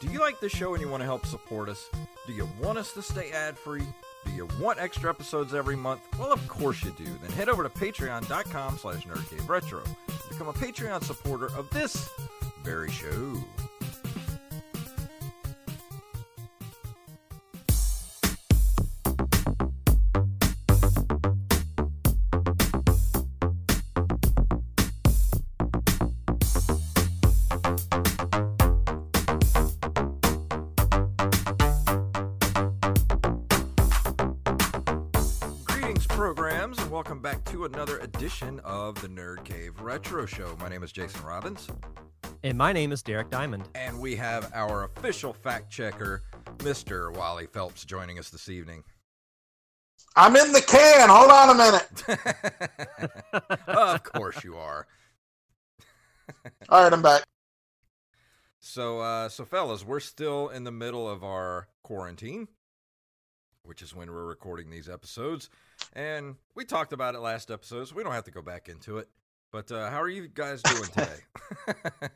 Do you like this show and you want to help support us? Do you want us to stay ad free? Do you want extra episodes every month? Well, of course you do. Then head over to patreon.com slash nerdcaveretro. Become a Patreon supporter of this very show. Programs, and welcome back to another edition of the Nerd Cave Retro Show. My name is Jason Robbins, And my name is Derek Diamond. and we have our official fact checker, Mr. Wally Phelps, joining us this evening. I'm in the can. Hold on a minute. of course you are. All right, I'm back. So, uh, so fellas, we're still in the middle of our quarantine, which is when we're recording these episodes, and we talked about it last episode, so we don't have to go back into it. But uh, how are you guys doing today?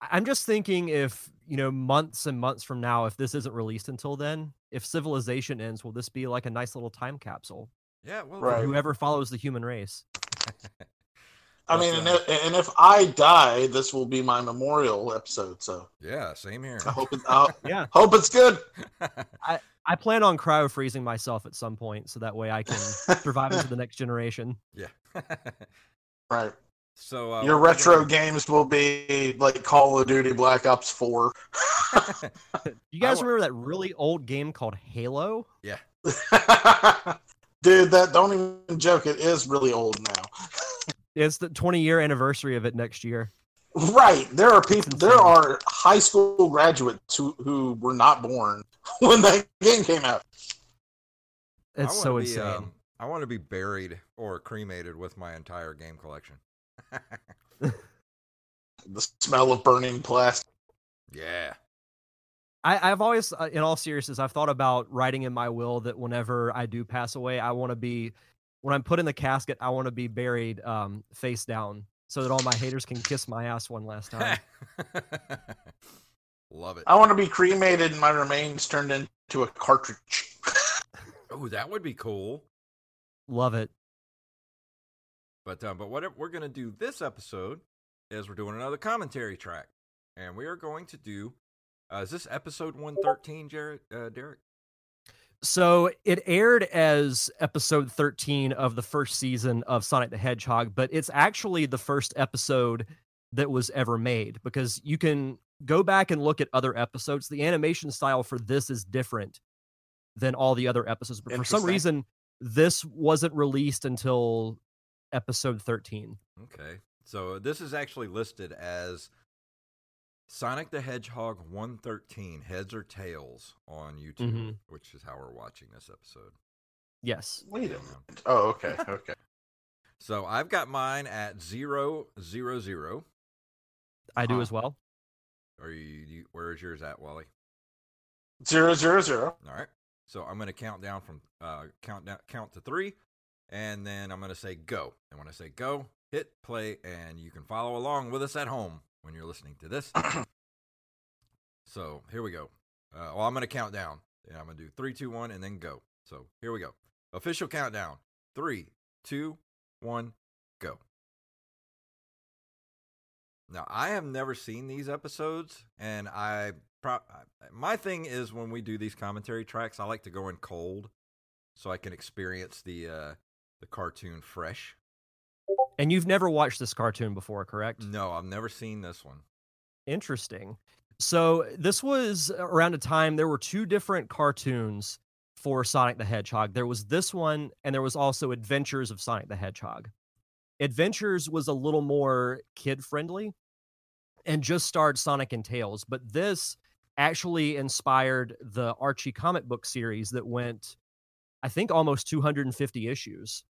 I'm just thinking if, you know, months and months from now, if this isn't released until then, if civilization ends, will this be like a nice little time capsule yeah, well, Right. whoever follows the human race? I mean, and if, and if I die, this will be my memorial episode. So yeah, same here. I hope it, I Yeah. hope it's good. I plan on cryo freezing myself at some point so that way I can survive into the next generation. yeah. Right. so uh, Your retro gonna- games will be like Call of Duty Black Ops 4. You guys wa- remember that really old game called Halo? yeah. Dude, that don't even joke. It is really old now. It's the 20 year anniversary of it next year. Right. There are people. There are high school graduates who, who were not born when that game came out. It's so be, insane. um, I want to be buried or cremated with my entire game collection. The smell of burning plastic. yeah. I, I've always, uh, in all seriousness, I've thought about writing in my will that whenever I do pass away, I want to be, when I'm put in the casket, I want to be buried um, face down so that all my haters can kiss my ass one last time. Love it. I want to be cremated and my remains turned into a cartridge. Oh, that would be cool. Love it. But um, but what we're gonna do this episode is we're doing another commentary track, and we are going to do. Uh, is this episode one thirteen, Jared? Uh, Derek? So it aired as episode 13 of the first season of Sonic the Hedgehog, but it's actually the first episode that was ever made because you can go back and look at other episodes. The animation style for this is different than all the other episodes, but for some reason, this wasn't released until episode 13. Okay, so this is actually listed as Sonic the Hedgehog one thirteen heads or tails on YouTube, Mhm. which is how we're watching this episode. Yes. Wait a minute. Oh, okay. Okay. So I've got mine at zero zero zero. I do Huh. as well. Are you, you where's yours at, Wally? Zero zero zero. All right. So I'm going to count down from uh, count down, count to three, and then I'm going to say go. And when I say go, hit play, and you can follow along with us at home when you're listening to this. so here we go. Uh, well, I'm going to count down. And I'm going to do three, two, one, and then go. So here we go. Official countdown. Three, two, one, go. Now, I have never seen these episodes, and I pro- my thing is when we do these commentary tracks, I like to go in cold so I can experience the uh the cartoon fresh. And you've never watched this cartoon before, correct? No, I've never seen this one. Interesting. So this was around a time there were two different cartoons for Sonic the Hedgehog. There was this one, and there was also Adventures of Sonic the Hedgehog. Adventures was a little more kid friendly and just starred Sonic and Tails, but this actually inspired the Archie comic book series that went, I think, almost 250 issues.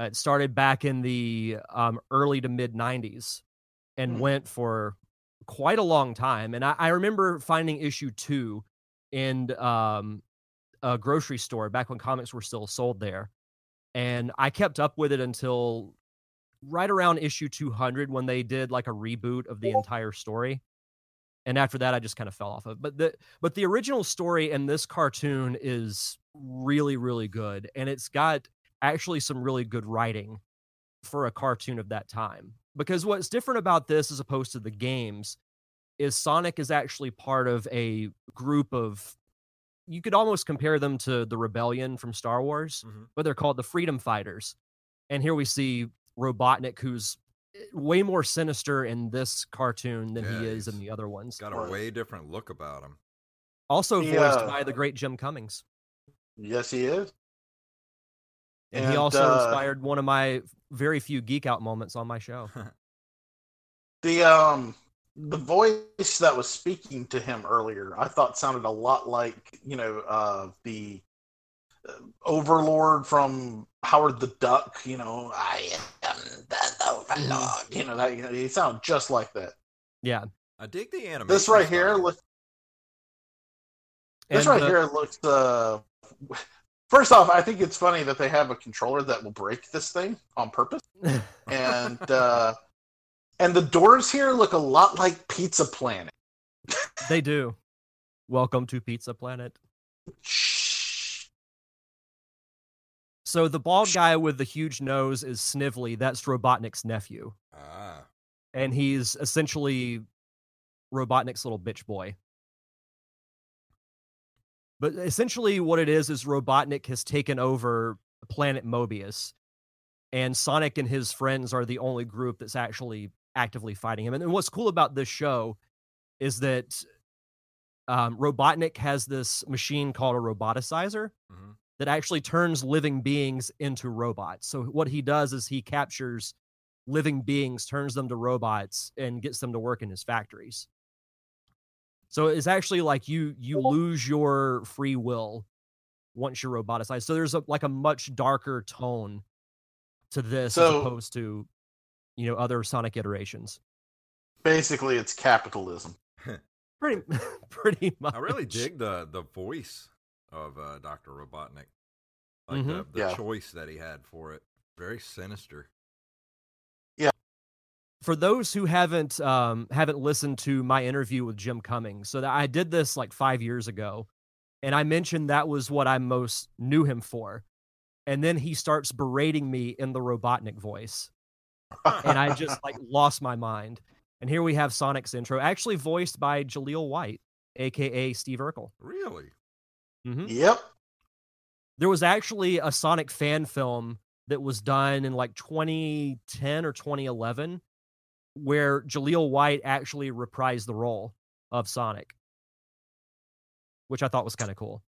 Uh, it started back in the um, early to mid 90s and Hmm. went for quite a long time. And I, I remember finding issue two in um, a grocery store back when comics were still sold there. And I kept up with it until right around issue 200 when they did like a reboot of the entire story. And after that, I just kind of fell off of. it. But the but the original story in this cartoon is really really good, and it's got actually some really good writing for a cartoon of that time. Because what's different about this as opposed to the games is Sonic is actually part of a group of you could almost compare them to the rebellion from Star Wars, Mhm. but they're called the Freedom Fighters. And here we see Robotnik who's eh, way more sinister in this cartoon than Yeah, he is in the other ones. Got a Right. way different look about him. Also He, voiced uh, by the great Jim Cummings. Yes, he is. And, he also uh, inspired one of my very few geek out moments on my show. The um the voice that was speaking to him earlier, I thought sounded a lot like you know uh, the Overlord from Howard the Duck. You know, I am the Overlord. You know that you know, he sounded just like that. Yeah. I dig the animation. This right here, style. look, this And, right uh, here looks. Uh, first off, I think it's funny that they have a controller that will break this thing on purpose, and uh, and the doors here look a lot like Pizza Planet. they do. Welcome to Pizza Planet. So the bald guy with the huge nose is Snively. That's Robotnik's nephew. Ah. And he's essentially Robotnik's little bitch boy. But essentially, what it is is Robotnik has taken over planet Mobius, and Sonic and his friends are the only group that's actually actively fighting him. And, and what's cool about this show is that um, Robotnik has this machine called a roboticizer Mhm. That actually turns living beings into robots. So what he does is he captures living beings, turns them to robots, and gets them to work in his factories. So it's actually like you you lose your free will once you're roboticized. So there's a like a much darker tone to this as opposed to you know other Sonic iterations. Basically, it's capitalism. Pretty pretty much. I really dig the the voice of uh, Doctor Robotnik. Like Mhm. the, the Yeah. choice that he had for it. Very sinister. Yeah. For those who haven't um, haven't listened to my interview with Jim Cummings, so that I did this like five years ago, and I mentioned that was what I most knew him for, and then he starts berating me in the Robotnik voice, and I just like lost my mind. And here we have Sonic's intro, actually voiced by Jaleel White, aka Steve Urkel. Really? Hmm Yep. There was actually a Sonic fan film that was done in like 2010 or 2011 where Jaleel White actually reprised the role of Sonic, which I thought was kind of cool.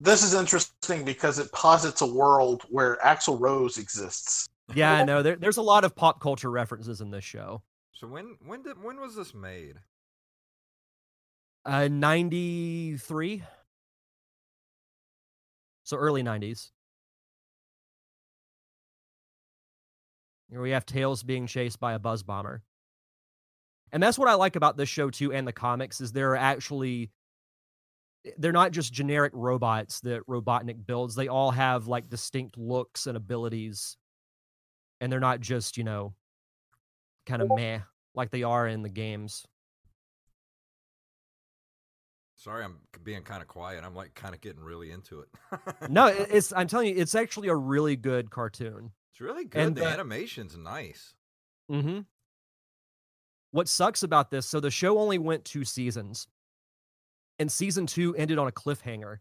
This is interesting because it posits a world where Axl Rose exists. Yeah, I know. There, there's a lot of pop culture references in this show. So when when did when was this made? Uh, 93. So early 90s. Here we have Tails being chased by a buzz bomber. And that's what I like about this show too and the comics is they're actually eh, they're not just generic robots that Robotnik builds. They all have like distinct looks and abilities. And they're not just, you know, kind of meh like they are in the games. Sorry, I'm being kind of quiet. I'm like kind of getting really into it. no, it's I'm telling you, it's actually a really good cartoon. it's really good. and the the- animation's nice. Mm-hmm. What sucks about this, so the show only went two seasons. And season two ended on a cliffhanger.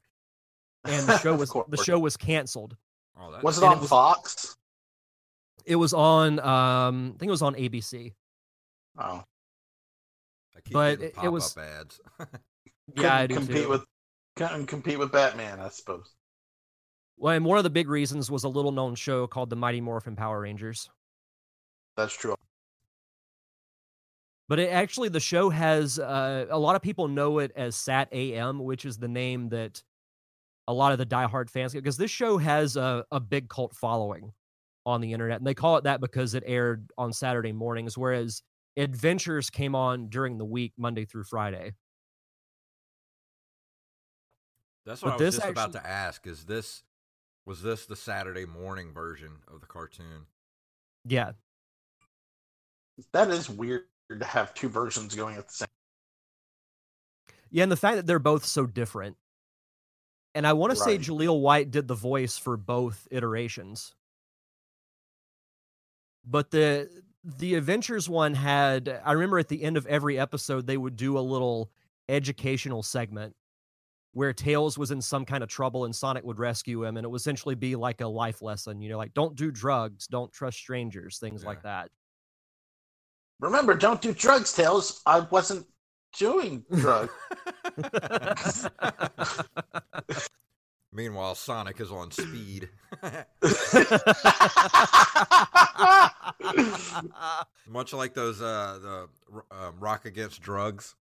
And the show was the show was canceled. Oh, that's Was it and it on was- Fox? It was on um I think it was on ABC. Oh, I keep but getting it- it pop-up was- ads. Yeah, I Couldn't do compete too. with couldn't compete with Batman, I suppose. Well, and one of the big reasons was a little known show called The Mighty Morphin Power Rangers. That's true. But it actually, the show has uh, a lot of people know it as Sat AM, which is the name that a lot of the diehard fans get because this show has a, a big cult following on the internet. And they call it that because it aired on Saturday mornings, whereas Adventures came on during the week, Monday through Friday. That's But what I was this just about to ask. Is this was this the Saturday morning version of the cartoon? Yeah. That is weird to have two versions going at the same. Yeah. And the fact that they're both so different. And I want to say Jaleel White did the voice for both iterations. But the the Adventures one had I remember at the end of every episode they would do a little educational segment where Tails was in some kind of trouble and Sonic would rescue him and it would essentially be like a life lesson, you know, like don't do drugs, don't trust strangers, things like that. Remember, don't do drugs, Tails. I wasn't doing drugs. Meanwhile, Sonic is on speed. Much like those uh the um, Rock Against Drugs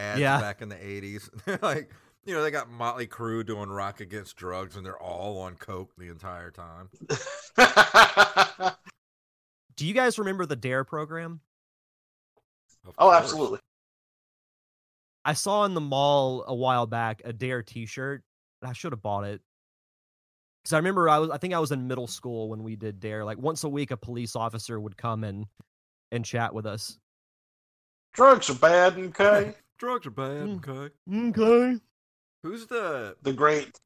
ads Yeah. back in the 80s. They're like, you know, they got Motley Crue doing Rock Against Drugs and they're all on coke the entire time. Do you guys remember the Dare program? Of oh, course. absolutely. I saw in the mall a while back a Dare T-shirt. and I should have bought it because I remember I was I think I was in middle school when we did Dare. Like once a week, a police officer would come and and chat with us. Drugs are bad, okay? Drugs are bad, Mm. okay. Okay. Who's the the great.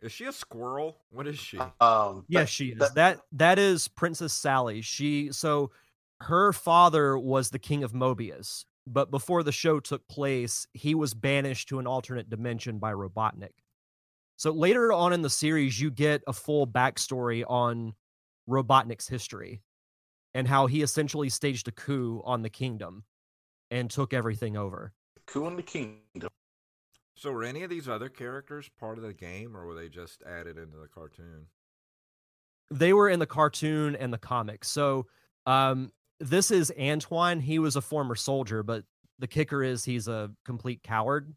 Is she a squirrel? What is she? Um, Yes, that- she is. that- That that is Princess Sally. She so her father was the king of Mobius, but before the show took place, he was banished to an alternate dimension by Robotnik. So later on in the series, you get a full backstory on Robotnik's history and how he essentially staged a coup on the kingdom and took everything over. Coup in the Kingdom. So were any of these other characters part of the game or were they just added into the cartoon? they were in the cartoon and the comics. So um this is Antoine. He was a former soldier, but the kicker is he's a complete coward.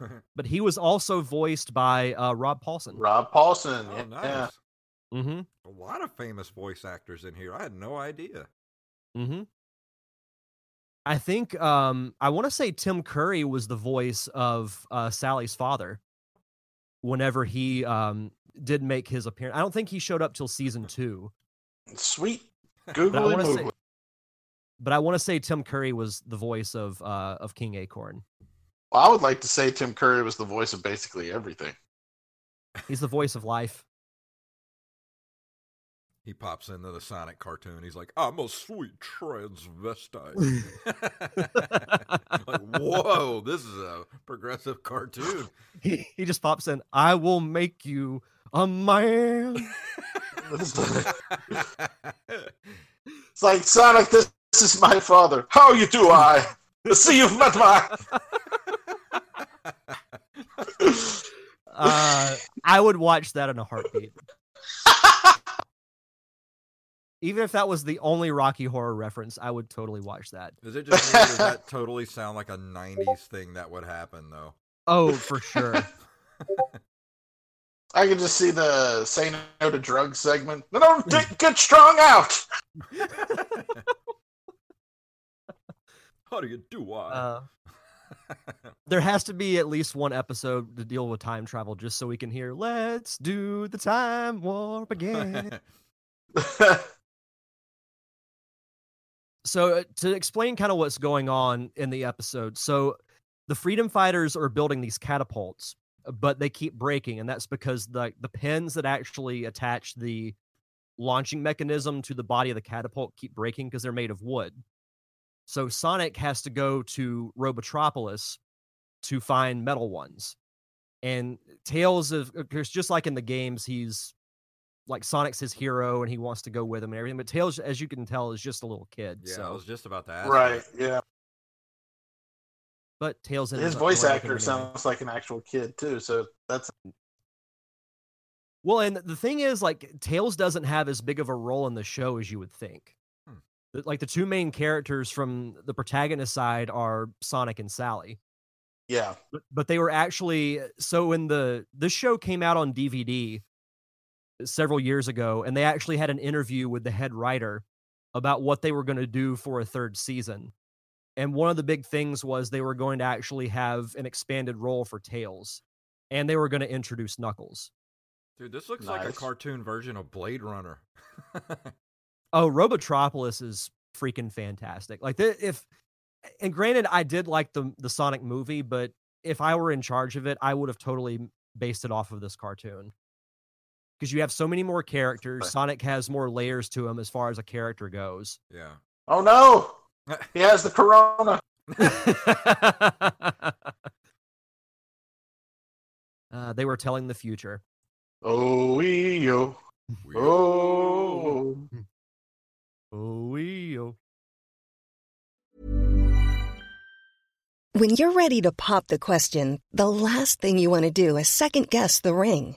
But he was also voiced by uh, Rob Paulsen. Rob Paulsen. Oh, yeah. nice. Mm-hmm. A lot of famous voice actors in here. I had no idea. Mm-hmm. I think um I want to say Tim Curry was the voice of uh, Sally's father whenever he um did make his appearance. I don't think he showed up till season two. Sweet. But I want to say, but I want to say Tim Curry was the voice of uh of King Acorn. Well, I would like to say Tim Curry was the voice of basically everything. He's the voice of life. He pops into the Sonic cartoon. He's like, I'm a sweet transvestite. like, whoa, this is a progressive cartoon. he, he just pops in, I will make you a man. It's like Sonic. This, this is my father. How you do, I? See, you've met my. Uh, I would watch that in a heartbeat. Even if that was the only Rocky Horror reference, I would totally watch that. Is it just me, or does that totally sound like a 90s thing that would happen, though? Oh, for sure. I can just see the say no to drugs segment. No, no, get, get strong out. How do you do what? Uh, there has to be at least one episode to deal with time travel just so we can hear let's do the time warp again so uh, to explain kind of what's going on in the episode so the freedom fighters are building these catapults uh, but they keep breaking and that's because the the pins that actually attach the launching mechanism to the body of the catapult keep breaking because they're made of wood. So sonic has to go to robotropolis to find metal ones and tails of there's just like in the games he's like Sonic's his hero and he wants to go with him and everything. But Tails, as you can tell, is just a little kid. yeah, so. I was just about to ask. right. that. Yeah. But Tails ends His voice going with him actor sounds like an actual kid too. So that's Well, and the thing is, like Tails doesn't have as big of a role in the show as you would think. Hmm. Like the two main characters from the protagonist side are Sonic and Sally. yeah. but, but they were actually so when the this show came out on DVD several years ago and they actually had an interview with the head writer about what they were going to do for a third season. And one of the big things was they were going to actually have an expanded role for Tails and they were going to introduce Knuckles. Dude, this looks like a cartoon version of Blade Runner. Oh, Robotropolis is freaking fantastic. Like if and granted I did like the the Sonic movie, but if I were in charge of it, I would have totally based it off of this cartoon. Because you have so many more characters, Sonic has more layers to him as far as a character goes. yeah. Oh no, he has the corona. uh, they were telling the future. Oh yo. Oh. Oh, wee, oh. When you're ready to pop the question, the last thing you want to do is second guess the ring.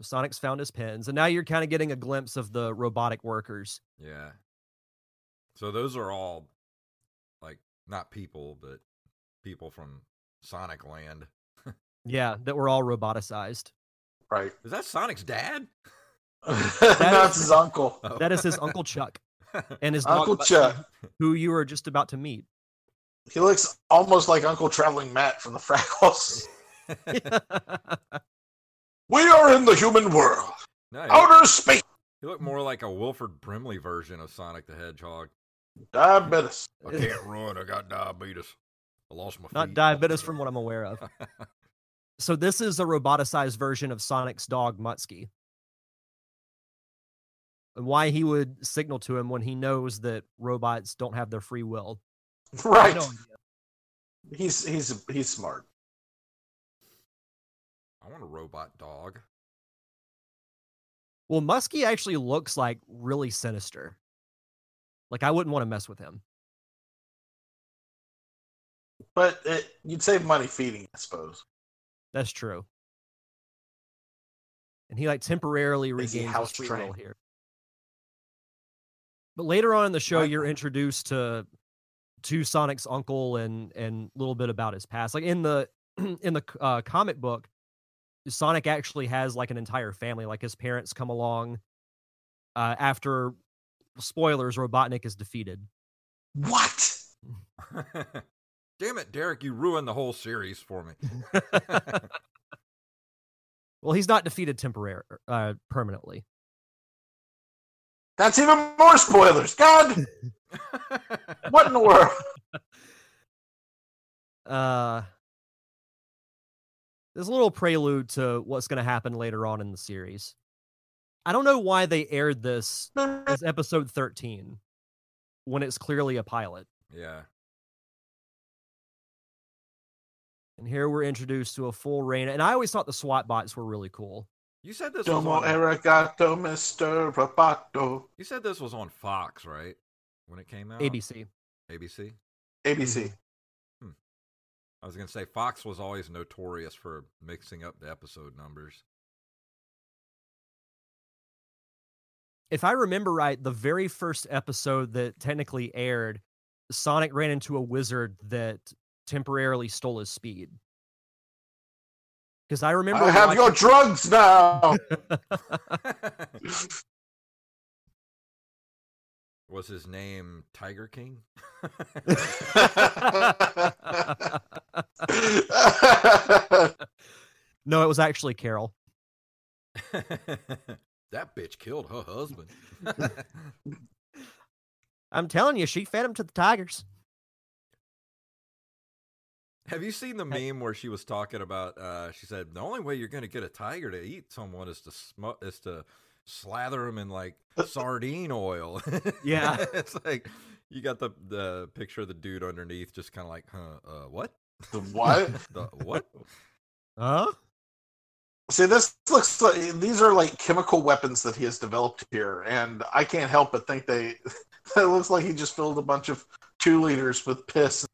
So Sonic's found his pins, and now you're kind of getting a glimpse of the robotic workers. Yeah. So those are all like not people, but people from Sonic Land. Yeah, that were all roboticized. Right. Is that Sonic's dad? That's his uncle. Oh. That is his Uncle Chuck and his Uncle Bugsy, Chuck. who you were just about to meet. He looks almost like Uncle Traveling Matt from the Fraggles. We are in the human world. no, he, Outer space. You look more like a Wilford Brimley version of Sonic the Hedgehog. Diabetes. I can't run. I got diabetes. I lost my Not feet. diabetes from what I'm aware of. So this is a roboticized version of Sonic's dog Muttski. And why he would signal to him when he knows that robots don't have their free will. Right. no. He's he's he's smart. I want a robot dog. Well, Muskie actually looks like really sinister. Like I wouldn't want to mess with him. But it, you'd save money feeding, I suppose. That's true. And he like temporarily Is he regains his house free here. But later on in the show, Right. you're introduced to to Sonic's uncle and and a little bit about his past. Like in the in the uh, comic book, Sonic actually has like an entire family. Like his parents come along uh, after spoilers. Robotnik is defeated. What? Damn it, Derek! You ruined the whole series for me. well, he's not defeated temporarily, uh, permanently. That's even more spoilers. God, what in the world? Uh, there's a little prelude to what's going to happen later on in the series. I don't know why they aired this as episode 13 when it's clearly a pilot. yeah. And here we're introduced to a full reign. And I always thought the SWAT bots were really cool. You said this was Domo on, arigato, Mr. Roboto. You said this was on Fox, right? When it came out? ABC. ABC. ABC. I was going to say Fox was always notorious for mixing up the episode numbers. If I remember right, the very first episode that technically aired, Sonic ran into a wizard that temporarily stole his speed. Because I remember. I have watching- your drugs now. was his name Tiger King? no, it was actually Carol. that bitch killed her husband. I'm telling you, she fed him to the tigers. Have you seen the meme where she was talking about? Uh, she said the only way you're going to get a tiger to eat someone is to sm- is to slather them in like sardine oil. Yeah. it's like you got the the picture of the dude underneath, just kind of like, huh? Uh, what? The what? The what? Huh? See, this looks like these are like chemical weapons that he has developed here, and I can't help but think they. It looks like he just filled a bunch of two liters with piss.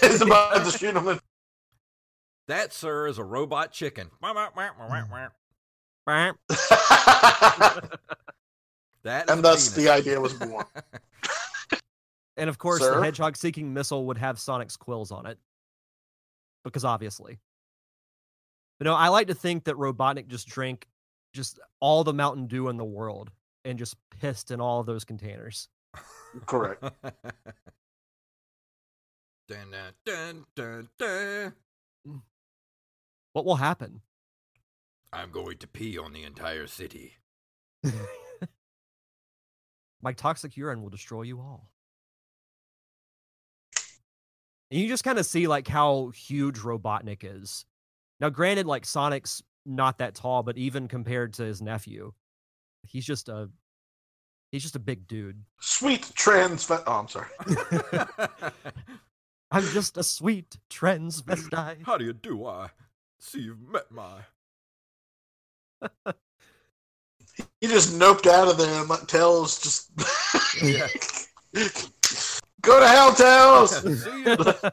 He's about to shoot him. In. That, sir, is a robot chicken. Bam. That is and thus penis. the idea was born. And of course, Sir? the hedgehog seeking missile would have Sonic's quills on it. Because obviously. But no, I like to think that Robotnik just drank just all the Mountain Dew in the world and just pissed in all of those containers. Correct. dun, dun, dun, dun, dun. What will happen? I'm going to pee on the entire city. My toxic urine will destroy you all. And you just kind of see like how huge Robotnik is. Now, granted, like Sonic's not that tall, but even compared to his nephew, he's just a he's just a big dude. Sweet trans. Oh, I'm sorry. I'm just a sweet transvestite. How do you do? I see you've met my. He just noped out of there and Tails just. Yeah. Go to hell, Tails!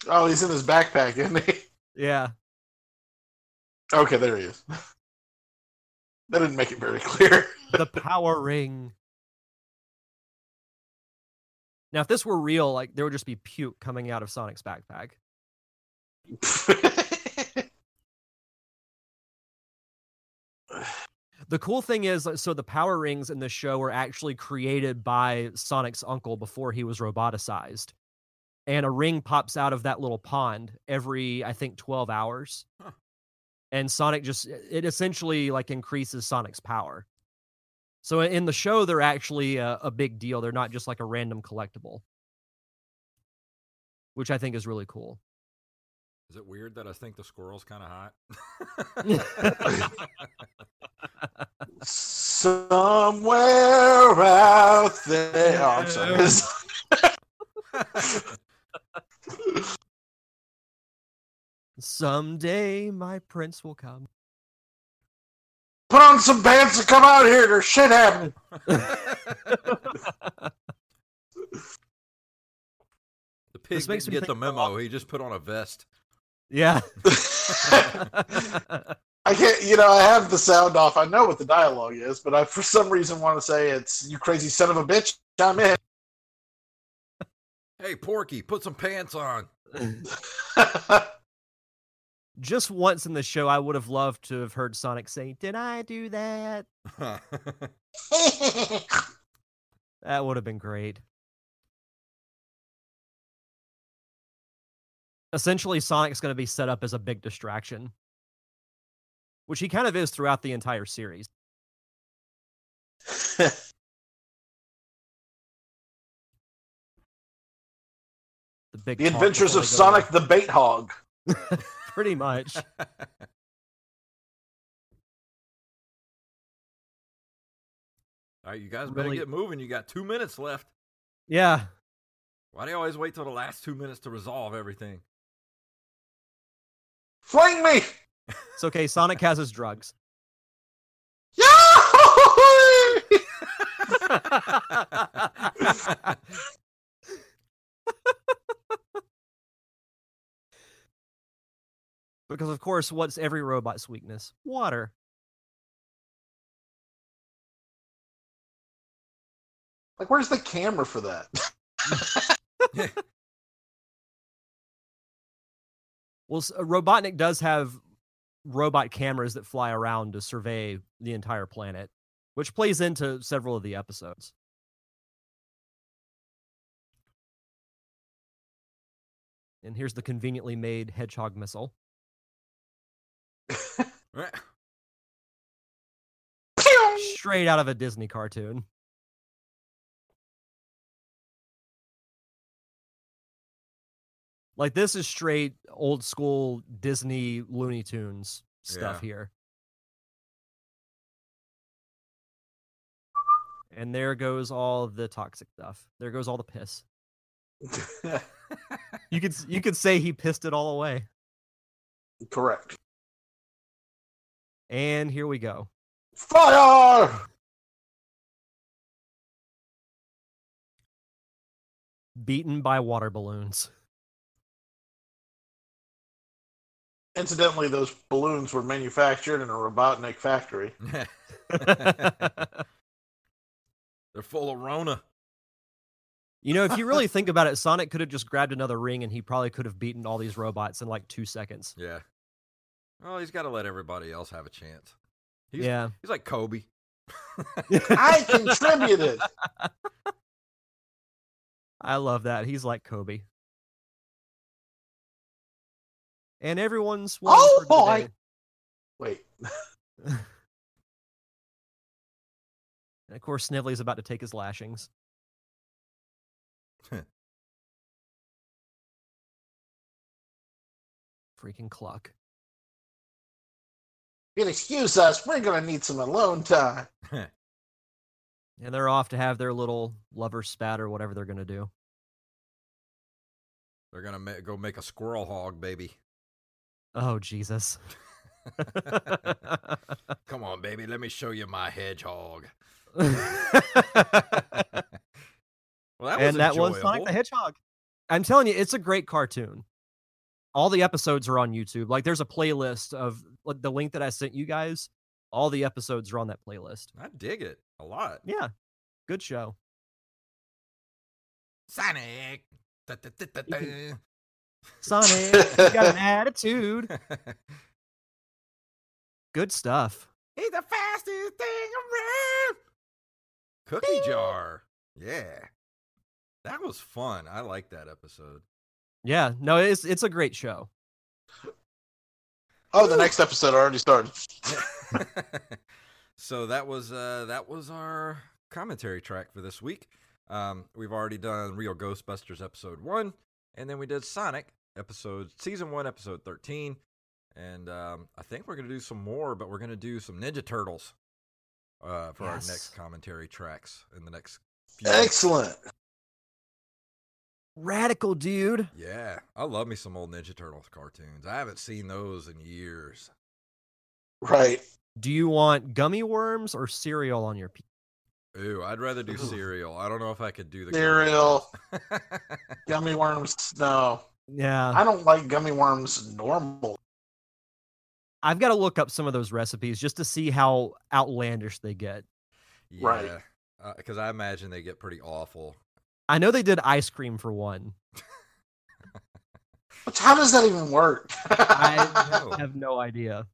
oh, he's in his backpack, isn't he? yeah. Okay, there he is. That didn't make it very clear. The power ring. Now, if this were real, like there would just be puke coming out of Sonic's backpack. The cool thing is, uh, so the power rings in this show were actually created by Sonic's uncle before he was roboticized. And a ring pops out of that little pond every, I think, 12 hours. Huh. And Sonic just, it essentially like increases Sonic's power. So in the show, they're actually a, a big deal. They're not just like a random collectible, which I think is really cool. Is it weird that I think the squirrel's kind of hot? Somewhere out there. Oh, I'm sorry. Someday my prince will come. Put on some pants and come out here. There's shit happening. the pig This makes didn't me get the think of memo. He just put on a vest. Yeah. I can't, you know, I have the sound off. I know what the dialogue is, but I, for some reason, want to say it's "you crazy son of a bitch." I'm in. Hey, Porky, put some pants on. Just once in the show, I would have loved to have heard Sonic say, Did I do that? That would have been great. Essentially, Sonic's going to be set up as a big distraction, which he kind of is throughout the entire series. the big the adventures of Sonic away. the Bait Hog. Pretty much. All right, you guys better really... get moving. You got two minutes left. Yeah. Why do you always wait till the last two minutes to resolve everything? Fling me! It's okay. Sonic has his drugs. Because of course, what's every robot's weakness? Water. Like, where's the camera for that? Well, Robotnik does have robot cameras that fly around to survey the entire planet, which plays into several of the episodes. And here's the conveniently made hedgehog missile. Eh. Straight out of a Disney cartoon. Like this is straight old school Disney Looney Tunes stuff Yeah. here. And there goes all the toxic stuff. There goes all the piss. You could you could say he pissed it all away. Correct. And here we go. Fire! Beaten by water balloons. Incidentally, those balloons were manufactured in a Robotnik factory. They're full of Rona. You know, if you really think about it, Sonic could have just grabbed another ring and he probably could have beaten all these robots in like two seconds. Yeah. Well, he's got to let everybody else have a chance. He's, yeah. He's like Kobe. I contributed. I love that. He's like Kobe. And everyone's won Oh, boy. Wait. And of course, Snively's about to take his lashings. Freaking cluck. You can excuse us. We're going to need some alone time. And they're off to have their little lover spat or whatever they're going to do. They're going to ma- go make a squirrel hog, baby. Oh, Jesus. Come on, baby. Let me show you my hedgehog. and Well, that was that was Sonic the Hedgehog. I'm telling you, it's a great cartoon. All the episodes are on YouTube. Like, there's a playlist of like, the link that I sent you guys. All the episodes are on that playlist. I dig it a lot. Yeah, good show. Sonic. Da, da, da. Sonic, you got an attitude. Good stuff. He's the fastest thing around. Cookie jar. Yeah. That was fun. I like that episode. Yeah, no, it's it's a great show. Oh, the next episode already started. so that was uh that was our commentary track for this week. Um we've already done Real Ghostbusters episode 1 and then we did Sonic episode season 1 episode 13 and um I think we're going to do some more but we're going to do some Ninja Turtles uh for our next commentary tracks in the next few weeks. Excellent. Radical dude. Yeah, I love me some old Ninja Turtles cartoons. I haven't seen those in years. Right. Do you want gummy worms or cereal on your pizza? Ooh, I'd rather do Ooh. cereal. I don't know if I could do the Cereal. gummy worms. Gummy worms. No. Yeah, I don't like gummy worms normal. I've got to look up some of those recipes just to see how outlandish they get. yeah, Right. Because I imagine they get pretty awful. I know they did ice cream for one. Which, how does that even work? I have no idea.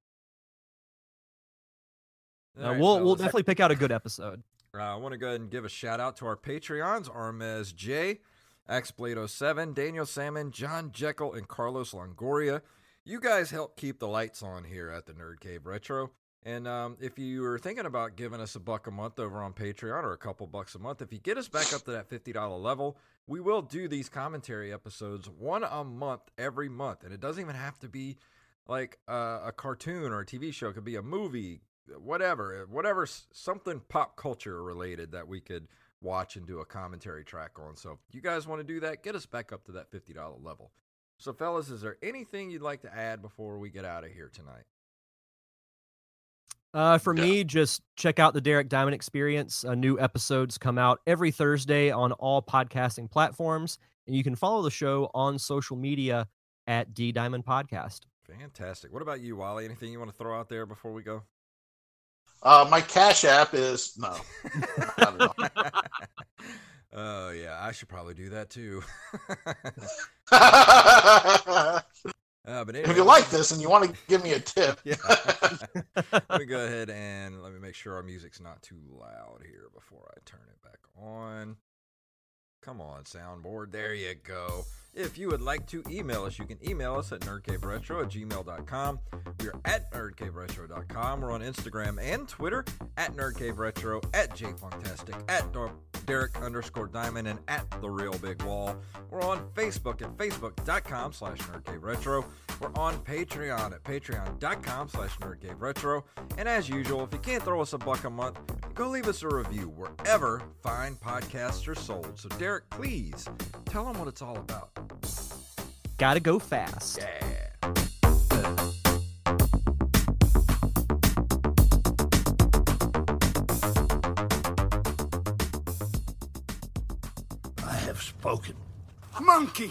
Uh, All right, we'll we'll definitely pick out a good episode. Uh, I want to go ahead and give a shout out to our Patreons Armez J, Xblade07, Daniel Salmon, John Jekyll, and Carlos Longoria. You guys help keep the lights on here at the Nerd Cave Retro. And um, if you are thinking about giving us a buck a month over on Patreon or a couple bucks a month, if you get us back up to that $50 level, we will do these commentary episodes one a month every month. And it doesn't even have to be like a, a cartoon or a TV show, it could be a movie, whatever, whatever, something pop culture related that we could watch and do a commentary track on. So if you guys want to do that, get us back up to that $50 level. So, fellas, is there anything you'd like to add before we get out of here tonight? Uh, for me, just check out the Derek Diamond Experience. Uh, new episodes come out every Thursday on all podcasting platforms, and you can follow the show on social media at D Diamond Podcast. Fantastic. What about you, Wally? Anything you want to throw out there before we go? Uh, my Cash App is no. Oh yeah, I should probably do that too. uh, but if you like this and you want to give me a tip, yeah. let me go ahead and let me make sure our music's not too loud here before I turn it back on. Come on, soundboard. There you go. If you would like to email us, you can email us at nerdcaveretro at gmail.com. We are at nerdcaveretro.com. We're on Instagram and Twitter at nerdcaveretro, at jfunktastic, at Derek underscore Diamond, and at The Real Big Wall. We're on Facebook at facebook.com slash nerdcaveretro. We're on Patreon at patreon.com slash nerdcaveretro. And as usual, if you can't throw us a buck a month, go leave us a review wherever fine podcasts are sold. So, Derek, please tell them what it's all about. Gotta go fast. Yeah. I have spoken. Monkey!